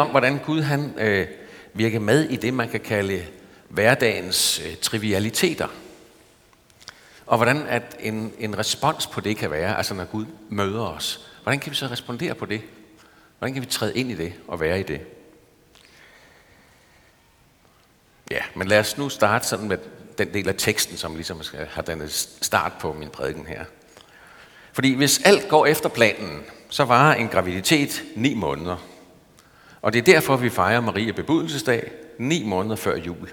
om, hvordan Gud han øh, virker med i det, man kan kalde hverdagens øh, trivialiteter. Og hvordan at en, en respons på det kan være, altså når Gud møder os. Hvordan kan vi så respondere på det? Hvordan kan vi træde ind i det og være i det? Ja, men lad os nu starte sådan med den del af teksten, som ligesom har den start på min prædiken her. Fordi hvis alt går efter planen, så varer en graviditet ni måneder. Og det er derfor, vi fejrer Maria bebudelsesdag ni måneder før jul.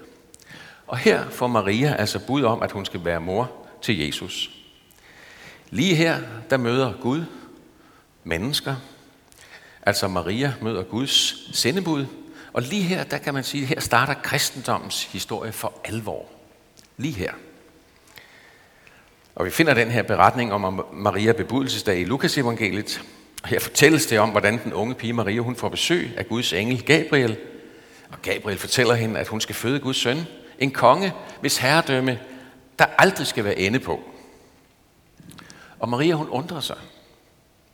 Og her får Maria altså bud om, at hun skal være mor til Jesus. Lige her, der møder Gud mennesker. Altså Maria møder Guds sendebud. Og lige her, der kan man sige, her starter kristendommens historie for alvor. Lige her. Og vi finder den her beretning om Maria bebudelsesdag i Lukas evangeliet. Og her fortælles det om, hvordan den unge pige Maria hun får besøg af Guds engel Gabriel. Og Gabriel fortæller hende, at hun skal føde Guds søn. En konge, hvis herredømme der aldrig skal være ende på. Og Maria hun undrer sig.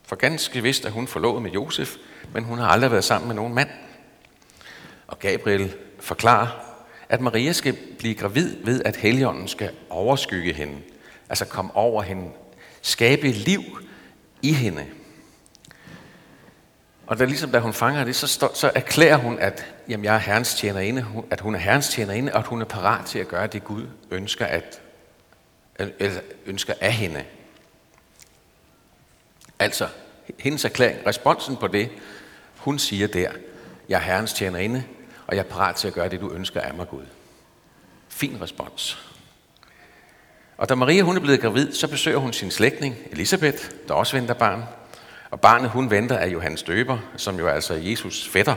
For ganske vist er hun forlovet med Josef, men hun har aldrig været sammen med nogen mand. Og Gabriel forklarer, at Maria skal blive gravid ved, at Helligånden skal overskygge hende. Altså komme over hende. Skabe liv i hende. Og da, ligesom da hun fanger det, så, stå, så erklærer hun, at jamen, jeg er herrens tjenerinde, at hun er herrens tjenerinde, og at hun er parat til at gøre det, Gud ønsker, at, eller ønsker af hende. Altså, hendes erklæring, responsen på det, hun siger der, jeg er herrens tjenerinde, og jeg er parat til at gøre det, du ønsker af mig, Gud. Fin respons. Og da Maria hun er blevet gravid, så besøger hun sin slægtning, Elisabeth, der også venter barn. Og barnet hun venter er Johannes Døber, som jo er altså Jesus fætter.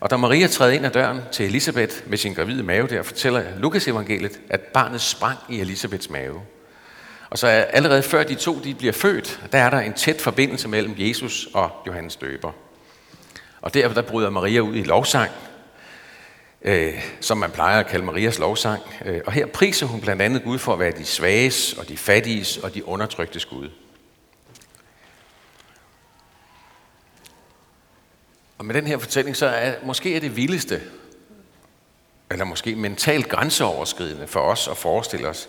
Og da Maria træder ind ad døren til Elisabeth med sin gravide mave der, fortæller Lukas evangeliet, at barnet sprang i Elisabeths mave. Og så allerede før de to de bliver født, der er der en tæt forbindelse mellem Jesus og Johannes Døber. Og derfor der bryder Maria ud i lovsang, øh, som man plejer at kalde Marias lovsang. Øh, og her priser hun blandt andet Gud for at være de svages og de fattiges og de undertryktes Gud. Og med den her fortælling, så er måske er det vildeste, eller måske mentalt grænseoverskridende for os at forestille os,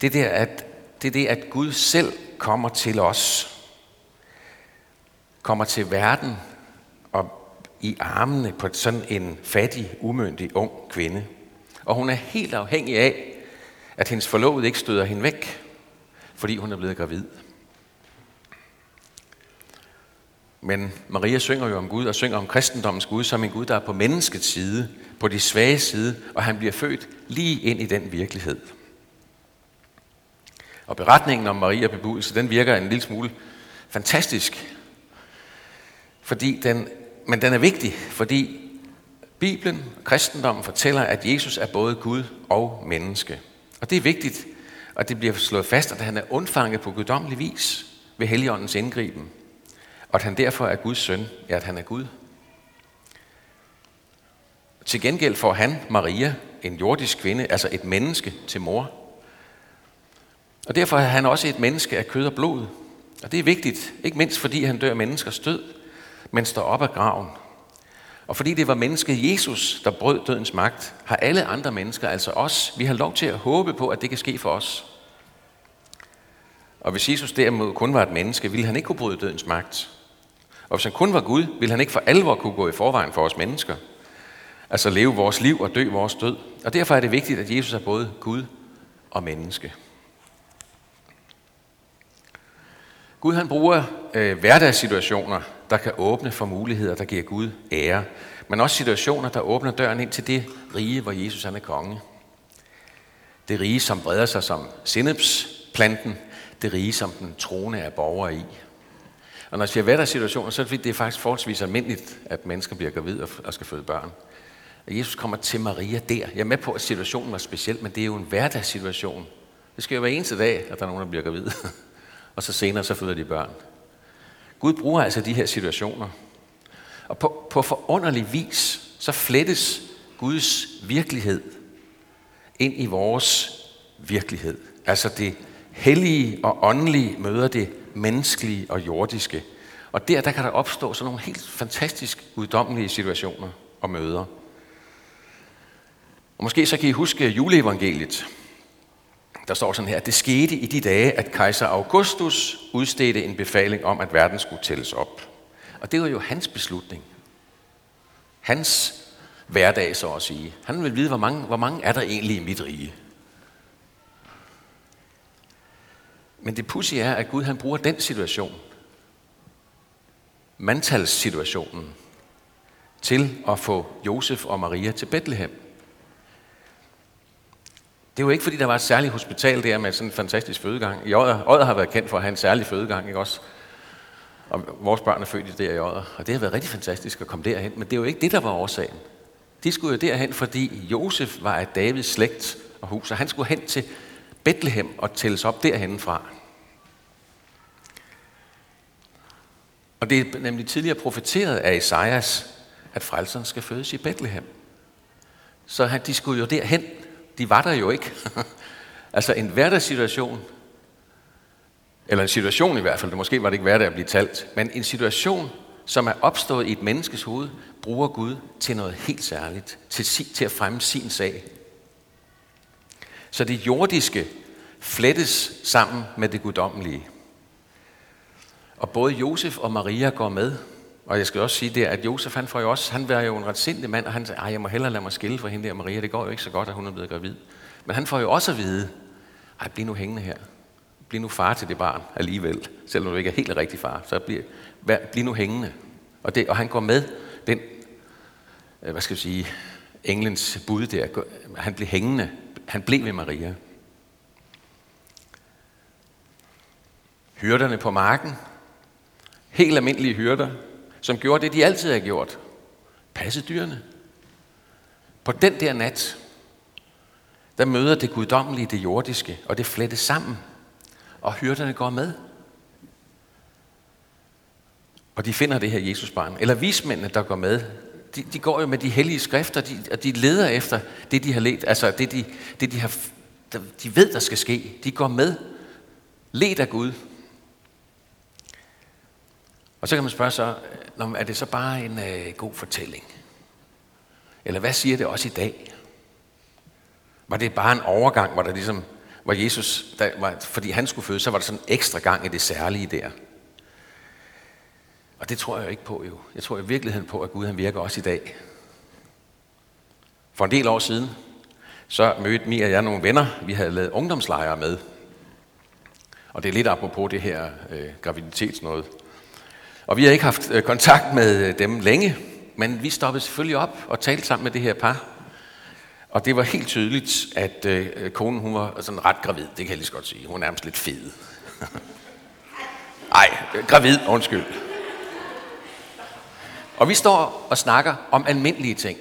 det, der, at, det er det, at Gud selv kommer til os, kommer til verden og i armene på sådan en fattig, umyndig, ung kvinde. Og hun er helt afhængig af, at hendes forlovede ikke støder hende væk, fordi hun er blevet gravid. Men Maria synger jo om Gud og synger om kristendommens Gud som en Gud, der er på menneskets side, på de svage side, og han bliver født lige ind i den virkelighed. Og beretningen om Maria bebudelse, den virker en lille smule fantastisk, fordi den, men den er vigtig, fordi Bibelen, kristendommen fortæller, at Jesus er både Gud og menneske. Og det er vigtigt, og det bliver slået fast, at han er undfanget på guddommelig vis ved Helligåndens indgriben og at han derfor er Guds søn, ja, at han er Gud. Til gengæld får han, Maria, en jordisk kvinde, altså et menneske til mor. Og derfor er han også et menneske af kød og blod. Og det er vigtigt, ikke mindst fordi han dør menneskers død, men står op af graven. Og fordi det var mennesket Jesus, der brød dødens magt, har alle andre mennesker, altså os, vi har lov til at håbe på, at det kan ske for os. Og hvis Jesus derimod kun var et menneske, ville han ikke kunne bryde dødens magt. Og hvis han kun var Gud, ville han ikke for alvor kunne gå i forvejen for os mennesker. Altså leve vores liv og dø vores død. Og derfor er det vigtigt, at Jesus er både Gud og menneske. Gud han bruger øh, hverdagssituationer, der kan åbne for muligheder, der giver Gud ære. Men også situationer, der åbner døren ind til det rige, hvor Jesus han er konge. Det rige, som breder sig som sinnepsplanten. Det rige, som den trone er borger i. Og når jeg siger hverdagssituationer, så er det, det er faktisk forholdsvis almindeligt, at mennesker bliver gravide og skal føde børn. Og Jesus kommer til Maria der. Jeg er med på, at situationen var speciel, men det er jo en hverdagssituation. Det sker jo hver eneste dag, at der er nogen, der bliver gravide. og så senere, så føder de børn. Gud bruger altså de her situationer. Og på, på forunderlig vis, så flettes Guds virkelighed ind i vores virkelighed. Altså det hellige og åndelige møder det menneskelige og jordiske. Og der, der kan der opstå sådan nogle helt fantastisk uddommelige situationer og møder. Og måske så kan I huske juleevangeliet. Der står sådan her, det skete i de dage, at kejser Augustus udstedte en befaling om, at verden skulle tælles op. Og det var jo hans beslutning. Hans hverdag, så at sige. Han vil vide, hvor mange, hvor mange er der egentlig i mit rige. Men det pudsige er, at Gud han bruger den situation, mandtalssituationen, til at få Josef og Maria til Bethlehem. Det er jo ikke, fordi der var et særligt hospital der med sådan en fantastisk fødegang. I Odder, Odder har været kendt for at have en særlig fødegang, ikke også? Og vores børn er født i der i Odder, og det har været rigtig fantastisk at komme derhen. Men det er jo ikke det, der var årsagen. De skulle jo derhen, fordi Josef var af Davids slægt og hus, og han skulle hen til Bethlehem og tælles op derhen fra. Og det er nemlig tidligere profeteret af Esajas, at frelseren skal fødes i Bethlehem. Så de skulle jo derhen. De var der jo ikke. altså en hverdagssituation, eller en situation i hvert fald, det måske var det ikke hverdag at blive talt, men en situation, som er opstået i et menneskes hoved, bruger Gud til noget helt særligt, til, til at fremme sin sag. Så det jordiske flettes sammen med det guddommelige. Og både Josef og Maria går med. Og jeg skal også sige det, at Josef han får jo også, han var jo en ret sindig mand, og han sagde, jeg må hellere lade mig skille fra hende der Maria, det går jo ikke så godt, at hun er blevet gravid. Men han får jo også at vide, ej, bliv nu hængende her. Bliv nu far til det barn alligevel, selvom du ikke er helt rigtig far. Så bliv, bliv nu hængende. Og, det, og han går med den, øh, hvad skal jeg sige, englens bud der. Han blev hængende. Han blev ved Maria. Hyrderne på marken, helt almindelige hyrder, som gjorde det, de altid har gjort. Passe dyrene. På den der nat, der møder det guddommelige det jordiske, og det flettes sammen, og hyrderne går med. Og de finder det her Jesusbarn. Eller vismændene, der går med, de, de går jo med de hellige skrifter, de, og de leder efter det, de har let, altså det, de, det, de, har, de ved, der skal ske. De går med, led af Gud, og så kan man spørge så, er det så bare en øh, god fortælling? Eller hvad siger det også i dag? Var det bare en overgang, hvor der ligesom, hvor Jesus, der var, fordi han skulle føde, så var der sådan en ekstra gang i det særlige der. Og det tror jeg ikke på jo. Jeg tror i virkeligheden på, at Gud han virker også i dag. For en del år siden, så mødte Mia og jeg nogle venner, vi havde lavet ungdomslejre med. Og det er lidt apropos det her øh, graviditetsnåde. Og vi har ikke haft øh, kontakt med øh, dem længe, men vi stoppede selvfølgelig op og talte sammen med det her par. Og det var helt tydeligt, at øh, konen hun var sådan ret gravid, det kan jeg lige så godt sige. Hun er nærmest lidt fed. Nej, øh, gravid, undskyld. Og vi står og snakker om almindelige ting.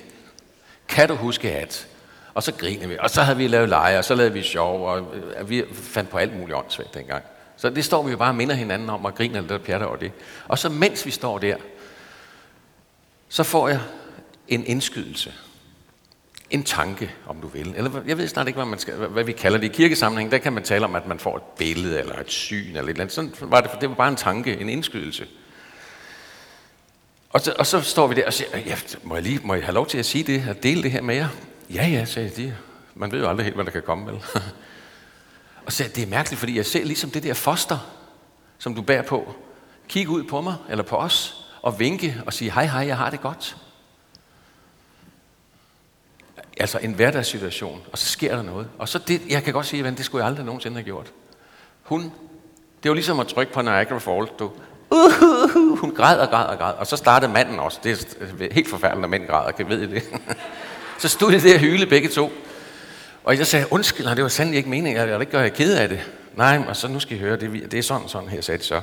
Kan du huske at? Og så griner vi. Og så havde vi lavet lege, og så lavede vi sjov, og øh, vi fandt på alt muligt åndssvagt dengang. Så det står vi jo bare og minder hinanden om, og griner lidt pjatter over det. Og så mens vi står der, så får jeg en indskydelse. En tanke, om du vil. Eller jeg ved snart ikke, hvad, man skal, hvad vi kalder det. I kirkesammenhæng, der kan man tale om, at man får et billede, eller et syn, eller et eller andet. Sådan var det, det var bare en tanke, en indskydelse. Og så, og så står vi der og siger, ja, må, jeg lige, må jeg have lov til at sige det, og dele det her med jer? Ja, ja, sagde de. Man ved jo aldrig helt, hvad der kan komme, vel? Og så det er mærkeligt, fordi jeg ser ligesom det der foster, som du bærer på, kigge ud på mig, eller på os, og vinke og sige, hej, hej, jeg har det godt. Altså en hverdagssituation, og så sker der noget. Og så det, jeg kan godt sige, at det skulle jeg aldrig nogensinde have gjort. Hun, det var ligesom at trykke på Niagara Falls, du. Uh, hun græd og græd og græd. Og så startede manden også. Det er helt forfærdeligt, når mænd græder, kan ved I det? så stod de der og hylede begge to. Og jeg sagde, undskyld, det var sandelig ikke meningen, jeg vil ikke gøre jer ked af det. Nej, og så nu skal I høre, det, det er sådan sådan her, sagde de så.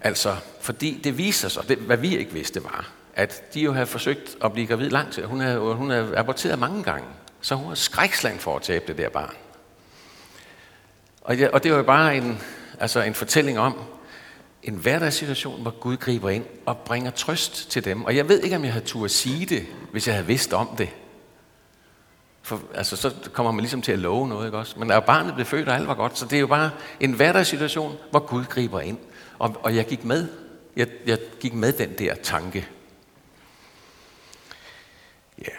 Altså, fordi det viser sig, det, hvad vi ikke vidste var, at de jo havde forsøgt at blive gravid lang tid. Hun havde, hun havde aborteret mange gange, så hun var skræksland for at tabe det der barn. Og, ja, og det var jo bare en, altså en fortælling om en hverdagssituation, hvor Gud griber ind og bringer trøst til dem. Og jeg ved ikke, om jeg havde turde sige det, hvis jeg havde vidst om det. For, altså, så kommer man ligesom til at love noget, ikke også? Men er barnet blev født, og alt var godt, så det er jo bare en hverdagssituation, hvor Gud griber ind. Og, og jeg gik med. Jeg, jeg gik med den der tanke. Ja.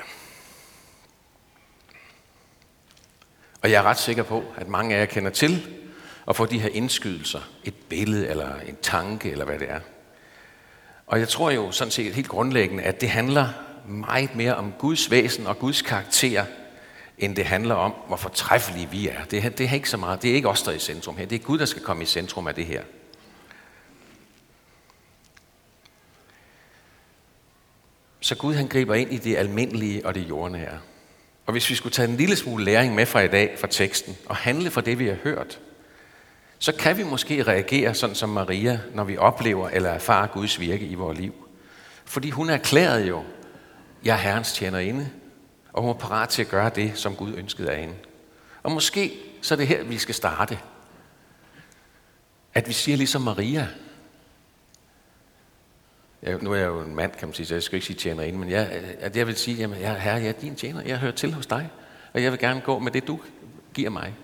Og jeg er ret sikker på, at mange af jer kender til at få de her indskydelser. Et billede eller en tanke eller hvad det er. Og jeg tror jo sådan set helt grundlæggende, at det handler meget mere om Guds væsen og Guds karakter, end det handler om, hvor fortræffelige vi er. Det, det er ikke så meget. Det er ikke os, der er i centrum her. Det er Gud, der skal komme i centrum af det her. Så Gud han griber ind i det almindelige og det jordnære. Og hvis vi skulle tage en lille smule læring med fra i dag, fra teksten, og handle fra det, vi har hørt, så kan vi måske reagere sådan som Maria, når vi oplever eller erfarer Guds virke i vores liv. Fordi hun erklærede jo, jeg er Herrens tjenerinde, og hun var parat til at gøre det, som Gud ønskede af hende. Og måske så er det her, vi skal starte. At vi siger ligesom Maria. Jeg, nu er jeg jo en mand, kan man sige, så jeg skal ikke sige tjenerinde, men jeg, at jeg vil sige, jamen, jeg, herre, jeg er din tjener, jeg hører til hos dig, og jeg vil gerne gå med det, du giver mig.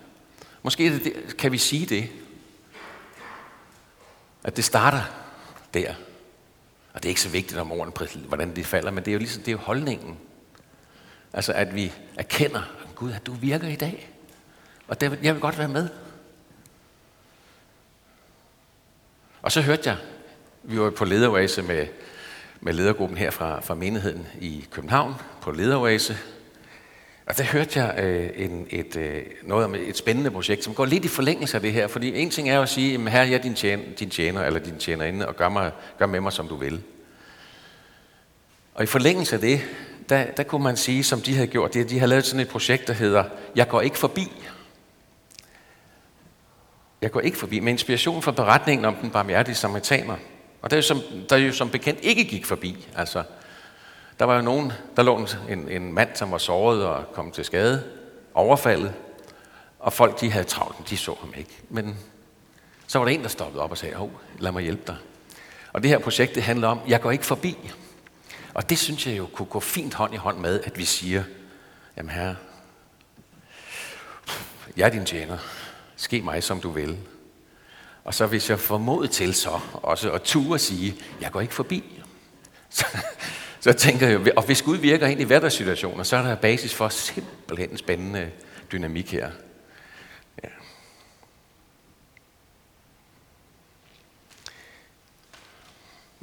Måske det, kan vi sige det, at det starter der. Og det er ikke så vigtigt om ordene, hvordan det falder, men det er jo, ligesom, det er jo holdningen. Altså at vi erkender, Gud, at du virker i dag. Og det, jeg vil godt være med. Og så hørte jeg, vi var på lederoase med, med ledergruppen her fra, fra menigheden i København, på lederoase. Og der hørte jeg øh, en, et, øh, noget om et spændende projekt, som går lidt i forlængelse af det her. Fordi en ting er at sige, at her er jeg din tjener, din tjener eller din tjenerinde, og gør, mig, gør med mig, som du vil. Og i forlængelse af det, der, der kunne man sige, som de havde gjort, det, de har lavet sådan et projekt, der hedder, jeg går ikke forbi. Jeg går ikke forbi, med inspiration fra beretningen om den barmhjertige samaritaner. Og der er jo som, der er jo som bekendt ikke gik forbi. Altså, der var jo nogen, der lå en, en mand, som var såret og kom til skade, overfaldet, og folk de havde travlt, de så ham ikke. Men så var der en, der stoppede op og sagde, oh, lad mig hjælpe dig. Og det her projekt, det handler om, jeg går ikke forbi. Og det synes jeg jo kunne gå fint hånd i hånd med, at vi siger, jamen herre, jeg er din tjener. Ske mig, som du vil. Og så hvis jeg får mod til så også at ture og sige, jeg går ikke forbi. Så, så tænker jeg, og hvis Gud virker ind i hverdagssituationer, så er der basis for simpelthen en spændende dynamik her.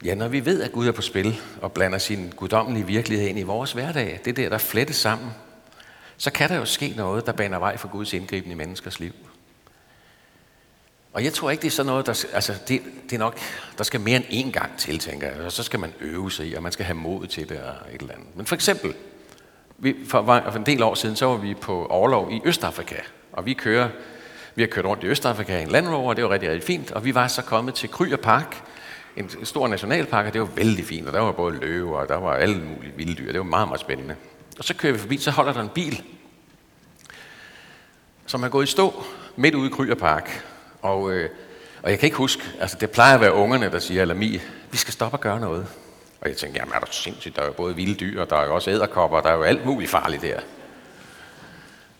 Ja, når vi ved, at Gud er på spil og blander sin guddommelige virkelighed ind i vores hverdag, det der, der flettes sammen, så kan der jo ske noget, der baner vej for Guds indgriben i menneskers liv. Og jeg tror ikke, det er sådan noget, der, altså det, det er nok, der skal mere end én gang til, tænker jeg. Og så skal man øve sig i, og man skal have mod til det og et eller andet. Men for eksempel, vi, for, for en del år siden, så var vi på overlov i Østafrika. Og vi kører, vi har kørt rundt i Østafrika i en Land Rover, og det var rigtig, rigtig fint. Og vi var så kommet til Kryer Park, en stor nationalpark, og det var vældig fint, og der var både løver, og der var alle mulige vilde dyr. Det var meget, meget spændende. Og så kører vi forbi, så holder der en bil, som er gået i stå midt ude i Kryer Park. Og, øh, og jeg kan ikke huske, altså det plejer at være ungerne, der siger, eller mi, vi skal stoppe og gøre noget. Og jeg tænkte, jamen er der sindssygt, der er jo både vilde dyr, og der er jo også æderkopper, og der er jo alt muligt farligt der.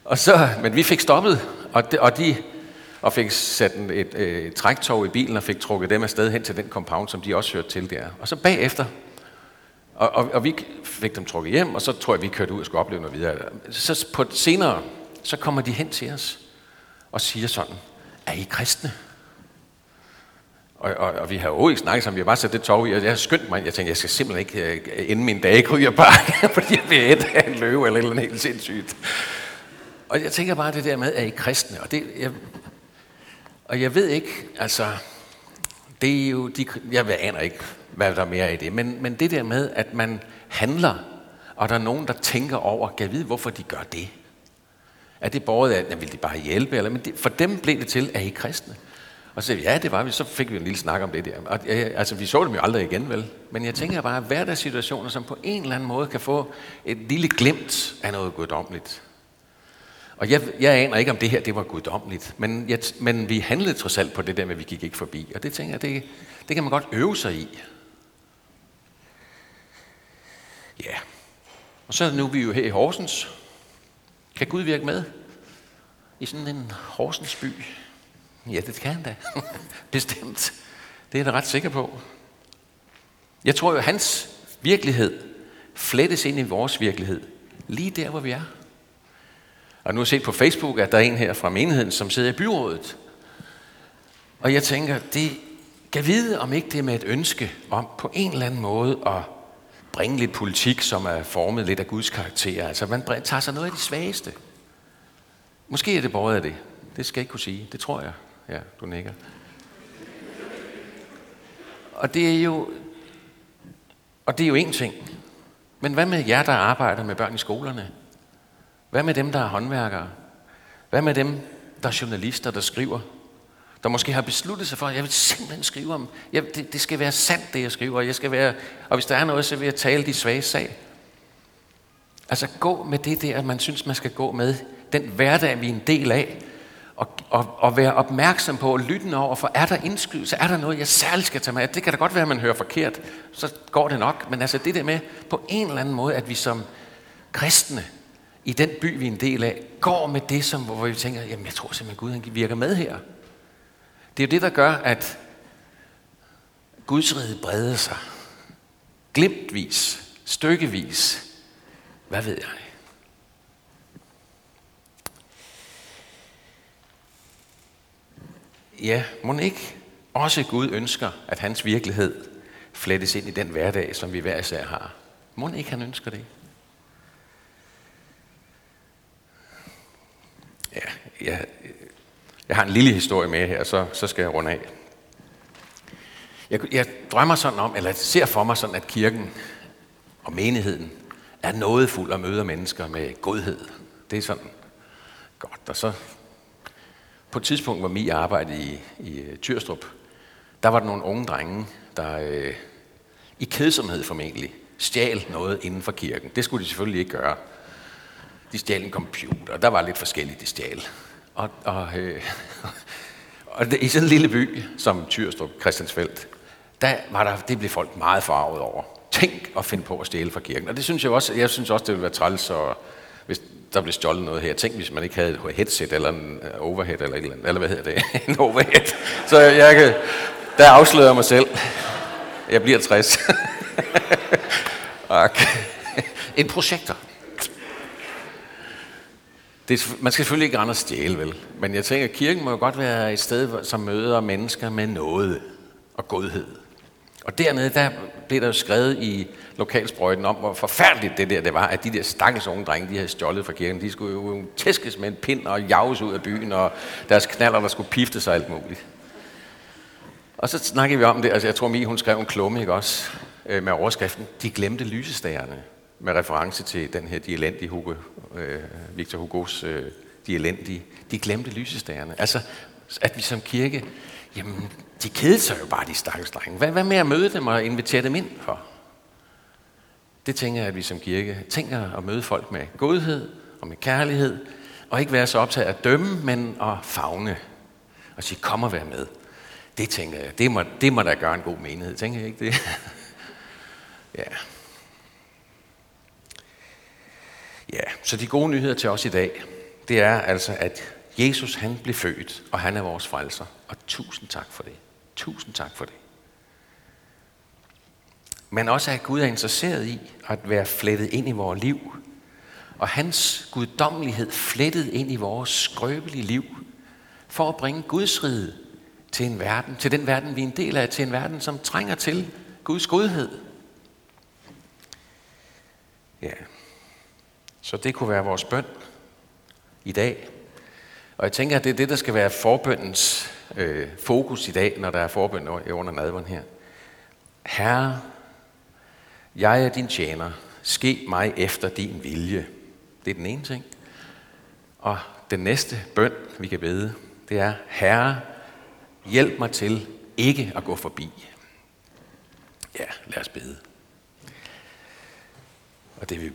Og så, men vi fik stoppet, og de, og de og fik sat en, et, et, et træktog i bilen og fik trukket dem afsted hen til den compound, som de også hørte til der. Og så bagefter, og, og, og vi fik dem trukket hjem, og så tror jeg, vi kørte ud og skulle opleve noget videre. Så på senere, så kommer de hen til os og siger sådan, er I kristne? Og, og, og vi har jo ikke snakket sammen, vi har bare sat det tog i, og jeg har skyndt mig, jeg tænkte, jeg skal simpelthen ikke øh, uh, ende min dag i bare, fordi jeg bliver et af en løve eller noget helt sindssygt. Og jeg tænker bare det der med, er I kristne? Og det, jeg, og jeg ved ikke, altså, det er jo, de, jeg aner ikke, hvad der er mere i det, men, men det der med, at man handler, og der er nogen, der tænker over, kan vide, hvorfor de gør det. Er det borget af, at vil de bare hjælpe? Eller, men det, for dem blev det til, at I kristne. Og så ja, det var vi. Så fik vi en lille snak om det der. Og, altså, vi så dem jo aldrig igen, vel? Men jeg tænker bare, hverdagssituationer, som på en eller anden måde kan få et lille glimt af noget guddommeligt. Og jeg, jeg aner ikke, om det her det var guddommeligt, men, jeg, men vi handlede trods alt på det der med, at vi gik ikke forbi. Og det tænker jeg, det, det kan man godt øve sig i. Ja. Og så er nu vi jo her i Horsens. Kan Gud virke med? I sådan en Horsens by? Ja, det kan han da. Bestemt. Det er jeg da ret sikker på. Jeg tror jo, at hans virkelighed flettes ind i vores virkelighed, lige der, hvor vi er. Og nu har jeg set på Facebook, at der er en her fra menigheden, som sidder i byrådet. Og jeg tænker, det kan vide, om ikke det er med et ønske om på en eller anden måde at bringe lidt politik, som er formet lidt af Guds karakter. Altså man tager sig noget af de svageste. Måske er det båret af det. Det skal jeg ikke kunne sige. Det tror jeg. Ja, du nikker. Og det er jo, og det er jo én ting. Men hvad med jer, der arbejder med børn i skolerne? Hvad med dem, der er håndværkere? Hvad med dem, der er journalister, der skriver? Der måske har besluttet sig for, at jeg vil simpelthen skrive om, jeg, det, det skal være sandt, det jeg skriver. Jeg skal være, og hvis der er noget, så vil jeg tale de svage sag. Altså gå med det der, man synes, man skal gå med. Den hverdag, vi er en del af. Og, og, og være opmærksom på og lytte over, for er der indskydelse, er der noget, jeg særligt skal tage med? Det kan da godt være, at man hører forkert, så går det nok. Men altså det der med, på en eller anden måde, at vi som kristne, i den by, vi er en del af, går med det, som, hvor vi tænker, jamen jeg tror simpelthen, Gud han virker med her. Det er jo det, der gør, at Guds rige breder sig. Glimtvis, stykkevis. Hvad ved jeg? Ja, må ikke også Gud ønsker, at hans virkelighed flettes ind i den hverdag, som vi hver især har. Må ikke han ønsker det? Ja, ja, jeg har en lille historie med her, så, så skal jeg runde af. Jeg, jeg drømmer sådan om, eller ser for mig sådan, at kirken og menigheden er noget fuld af møder mennesker med godhed. Det er sådan godt. Og så på et tidspunkt, hvor Mia arbejdede i, i øh, Tyrstrup, der var der nogle unge drenge, der øh, i kedsomhed formentlig stjal noget inden for kirken. Det skulle de selvfølgelig ikke gøre. De stjal en computer, der var lidt forskelligt, de stjal. Og, og, øh, og det, i sådan en lille by som Tyrstrup, Christiansfeldt, der var der, det blev folk meget farvet over. Tænk at finde på at stjæle fra kirken. Og det synes jeg også, jeg synes også, det ville være træls, og, hvis der blev stjålet noget her. Tænk, hvis man ikke havde et headset eller en øh, overhead eller et eller andet. Eller hvad hedder det? en overhead. Så jeg kan, der afslører jeg mig selv. Jeg bliver 60. okay. En projektor. Det, man skal selvfølgelig ikke rende og stjæle, vel? Men jeg tænker, at kirken må jo godt være et sted, som møder mennesker med noget og godhed. Og dernede, der blev der jo skrevet i lokalsprøjten om, hvor forfærdeligt det der det var, at de der stakkels unge drenge, de havde stjålet fra kirken. De skulle jo tæskes med en pind og jages ud af byen, og deres knaller, der skulle pifte sig alt muligt. Og så snakkede vi om det, altså jeg tror, Mie, hun skrev en klumme, ikke også, øh, med overskriften, de glemte lysestagerne med reference til den her de elendige Hugo, øh, Victor Hugos øh, de elendige, de glemte lysestagerne. Altså, at vi som kirke, jamen, de kedede sig jo bare, de stakkels drenge. Hvad, hvad med at møde dem og invitere dem ind for? Det tænker jeg, at vi som kirke tænker at møde folk med godhed og med kærlighed, og ikke være så optaget af at dømme, men at fagne og sige, kom og vær med. Det tænker jeg, det må, det må da gøre en god menighed, tænker jeg ikke det? ja. Ja, så de gode nyheder til os i dag, det er altså, at Jesus han blev født, og han er vores frelser. Og tusind tak for det. Tusind tak for det. Men også at Gud er interesseret i at være flettet ind i vores liv. Og hans guddommelighed flettet ind i vores skrøbelige liv. For at bringe Guds rige til en verden, til den verden, vi er en del af, til en verden, som trænger til Guds godhed. Ja. Så det kunne være vores bøn i dag. Og jeg tænker, at det er det, der skal være forbøndens øh, fokus i dag, når der er forbøn under nadveren her. Herre, jeg er din tjener. Ske mig efter din vilje. Det er den ene ting. Og den næste bøn, vi kan bede, det er, Herre, hjælp mig til ikke at gå forbi. Ja, lad os bede. Og det vi bede.